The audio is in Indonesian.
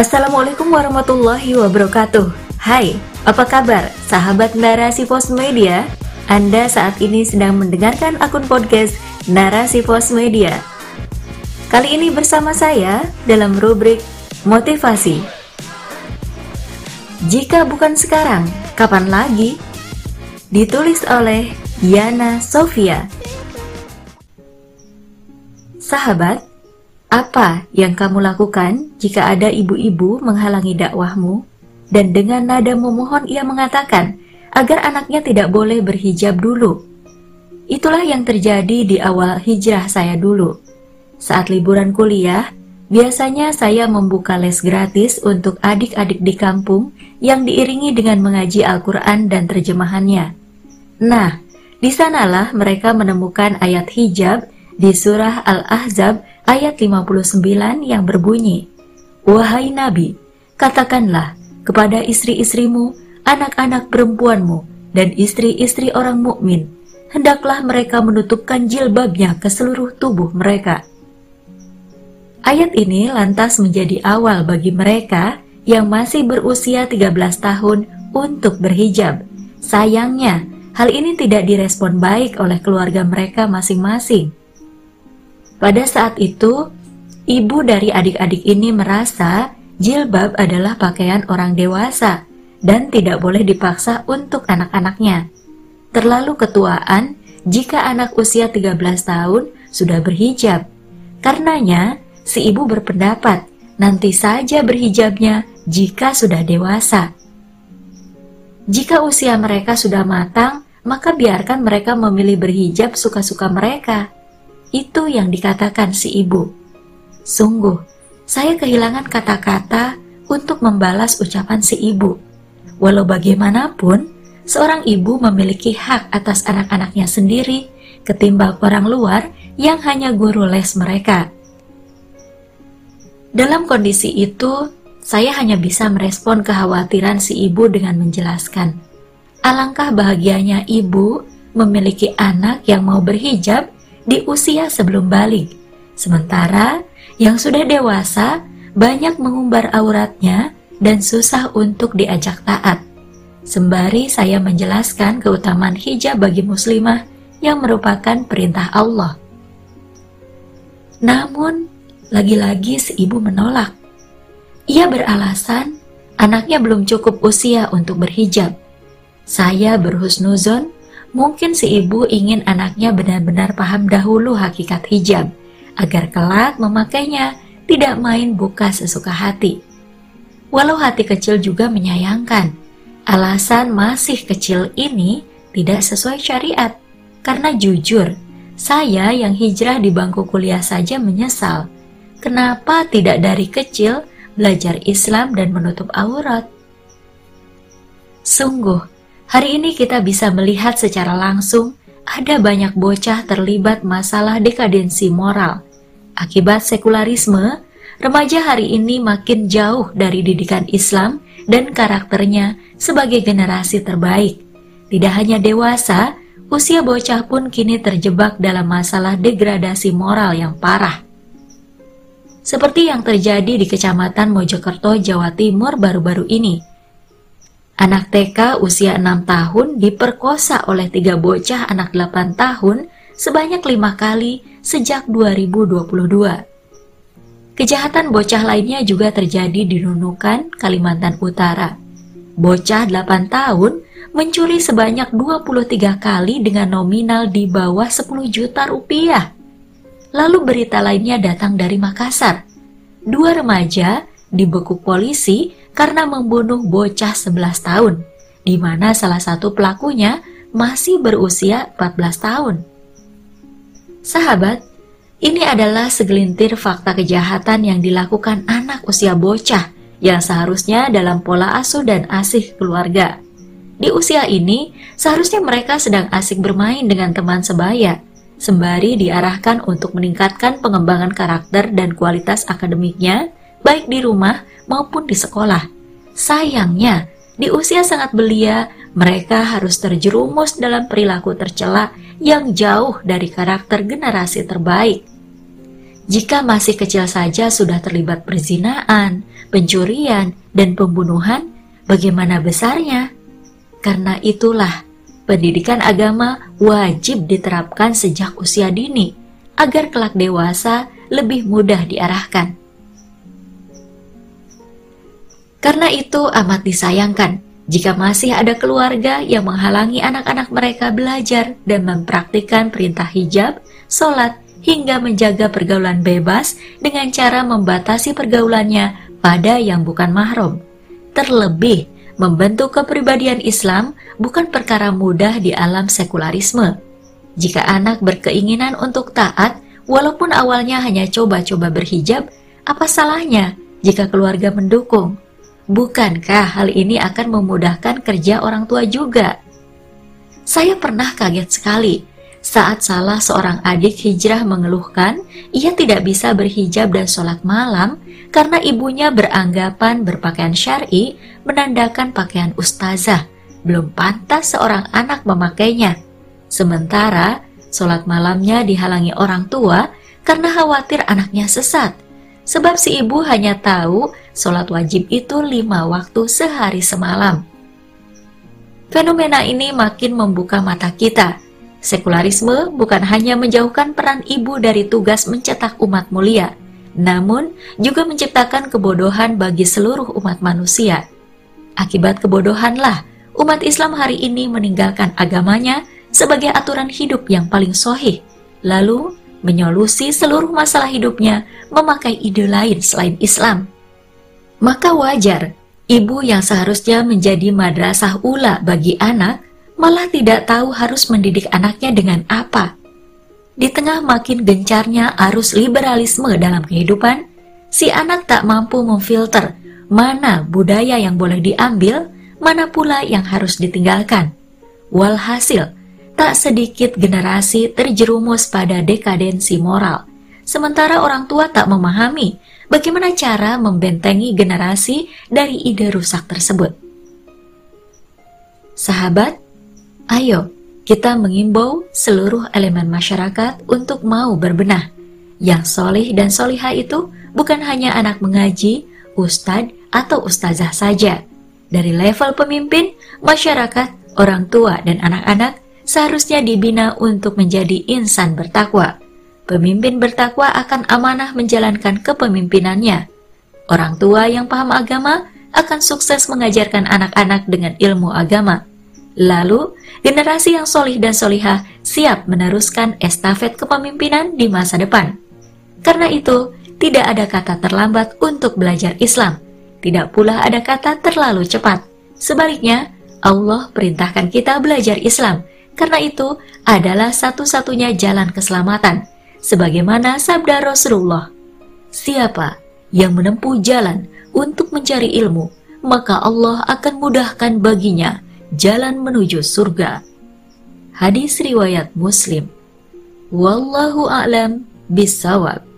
Assalamualaikum warahmatullahi wabarakatuh Hai, apa kabar sahabat narasi pos media? Anda saat ini sedang mendengarkan akun podcast Narasi Pos Media. Kali ini bersama saya dalam rubrik Motivasi. Jika bukan sekarang, kapan lagi? Ditulis oleh Yana Sofia. Sahabat, apa yang kamu lakukan jika ada ibu-ibu menghalangi dakwahmu dan dengan nada memohon ia mengatakan agar anaknya tidak boleh berhijab dulu? Itulah yang terjadi di awal hijrah saya dulu. Saat liburan kuliah, biasanya saya membuka les gratis untuk adik-adik di kampung yang diiringi dengan mengaji Al-Quran dan terjemahannya. Nah, di sanalah mereka menemukan ayat hijab di surah Al-Ahzab ayat 59 yang berbunyi, Wahai Nabi, katakanlah kepada istri-istrimu, anak-anak perempuanmu, dan istri-istri orang mukmin, hendaklah mereka menutupkan jilbabnya ke seluruh tubuh mereka. Ayat ini lantas menjadi awal bagi mereka yang masih berusia 13 tahun untuk berhijab. Sayangnya, hal ini tidak direspon baik oleh keluarga mereka masing-masing. Pada saat itu, ibu dari adik-adik ini merasa jilbab adalah pakaian orang dewasa dan tidak boleh dipaksa untuk anak-anaknya. Terlalu ketuaan jika anak usia 13 tahun sudah berhijab. Karenanya, si ibu berpendapat nanti saja berhijabnya jika sudah dewasa. Jika usia mereka sudah matang, maka biarkan mereka memilih berhijab suka-suka mereka. Itu yang dikatakan si ibu. Sungguh, saya kehilangan kata-kata untuk membalas ucapan si ibu. Walau bagaimanapun, seorang ibu memiliki hak atas anak-anaknya sendiri ketimbang orang luar yang hanya guru les mereka. Dalam kondisi itu, saya hanya bisa merespon kekhawatiran si ibu dengan menjelaskan, alangkah bahagianya ibu memiliki anak yang mau berhijab di usia sebelum balik. Sementara yang sudah dewasa banyak mengumbar auratnya dan susah untuk diajak taat. Sembari saya menjelaskan keutamaan hijab bagi muslimah yang merupakan perintah Allah. Namun, lagi-lagi si ibu menolak. Ia beralasan anaknya belum cukup usia untuk berhijab. Saya berhusnuzon Mungkin si ibu ingin anaknya benar-benar paham dahulu hakikat hijab, agar kelak memakainya tidak main buka sesuka hati. Walau hati kecil juga menyayangkan, alasan masih kecil ini tidak sesuai syariat. Karena jujur, saya yang hijrah di bangku kuliah saja menyesal. Kenapa tidak dari kecil belajar Islam dan menutup aurat? Sungguh, Hari ini kita bisa melihat secara langsung ada banyak bocah terlibat masalah dekadensi moral. Akibat sekularisme, remaja hari ini makin jauh dari didikan Islam dan karakternya sebagai generasi terbaik. Tidak hanya dewasa, usia bocah pun kini terjebak dalam masalah degradasi moral yang parah. Seperti yang terjadi di Kecamatan Mojokerto, Jawa Timur baru-baru ini Anak TK usia 6 tahun diperkosa oleh tiga bocah anak 8 tahun sebanyak lima kali sejak 2022. Kejahatan bocah lainnya juga terjadi di Nunukan, Kalimantan Utara. Bocah 8 tahun mencuri sebanyak 23 kali dengan nominal di bawah 10 juta rupiah. Lalu berita lainnya datang dari Makassar. Dua remaja dibekuk polisi karena membunuh bocah 11 tahun, di mana salah satu pelakunya masih berusia 14 tahun. Sahabat, ini adalah segelintir fakta kejahatan yang dilakukan anak usia bocah yang seharusnya dalam pola asuh dan asih keluarga. Di usia ini, seharusnya mereka sedang asik bermain dengan teman sebaya, sembari diarahkan untuk meningkatkan pengembangan karakter dan kualitas akademiknya, baik di rumah maupun di sekolah. Sayangnya, di usia sangat belia, mereka harus terjerumus dalam perilaku tercela yang jauh dari karakter generasi terbaik. Jika masih kecil saja sudah terlibat perzinaan, pencurian, dan pembunuhan, bagaimana besarnya? Karena itulah pendidikan agama wajib diterapkan sejak usia dini agar kelak dewasa lebih mudah diarahkan. Karena itu amat disayangkan jika masih ada keluarga yang menghalangi anak-anak mereka belajar dan mempraktikkan perintah hijab, sholat, hingga menjaga pergaulan bebas dengan cara membatasi pergaulannya pada yang bukan mahram. Terlebih, membentuk kepribadian Islam bukan perkara mudah di alam sekularisme. Jika anak berkeinginan untuk taat, walaupun awalnya hanya coba-coba berhijab, apa salahnya jika keluarga mendukung? Bukankah hal ini akan memudahkan kerja orang tua juga? Saya pernah kaget sekali saat salah seorang adik hijrah mengeluhkan ia tidak bisa berhijab dan sholat malam karena ibunya beranggapan berpakaian syari menandakan pakaian ustazah, belum pantas seorang anak memakainya. Sementara sholat malamnya dihalangi orang tua karena khawatir anaknya sesat. Sebab si ibu hanya tahu sholat wajib itu lima waktu sehari semalam. Fenomena ini makin membuka mata kita Sekularisme bukan hanya menjauhkan peran ibu dari tugas mencetak umat mulia, namun juga menciptakan kebodohan bagi seluruh umat manusia. Akibat kebodohanlah umat Islam hari ini meninggalkan agamanya sebagai aturan hidup yang paling sohih, lalu menyolusi seluruh masalah hidupnya memakai ide lain selain Islam. Maka wajar, ibu yang seharusnya menjadi madrasah ula bagi anak malah tidak tahu harus mendidik anaknya dengan apa. Di tengah makin gencarnya arus liberalisme dalam kehidupan, si anak tak mampu memfilter mana budaya yang boleh diambil, mana pula yang harus ditinggalkan. Walhasil, tak sedikit generasi terjerumus pada dekadensi moral, sementara orang tua tak memahami bagaimana cara membentengi generasi dari ide rusak tersebut. Sahabat, Ayo, kita mengimbau seluruh elemen masyarakat untuk mau berbenah. Yang solih dan soliha itu bukan hanya anak mengaji, ustadz, atau ustazah saja. Dari level pemimpin, masyarakat, orang tua, dan anak-anak seharusnya dibina untuk menjadi insan bertakwa. Pemimpin bertakwa akan amanah menjalankan kepemimpinannya. Orang tua yang paham agama akan sukses mengajarkan anak-anak dengan ilmu agama. Lalu, generasi yang solih dan solihah siap meneruskan estafet kepemimpinan di masa depan. Karena itu, tidak ada kata terlambat untuk belajar Islam. Tidak pula ada kata terlalu cepat. Sebaliknya, Allah perintahkan kita belajar Islam. Karena itu adalah satu-satunya jalan keselamatan. Sebagaimana sabda Rasulullah, Siapa yang menempuh jalan untuk mencari ilmu, maka Allah akan mudahkan baginya jalan menuju surga. Hadis riwayat Muslim. Wallahu a'lam bisawab.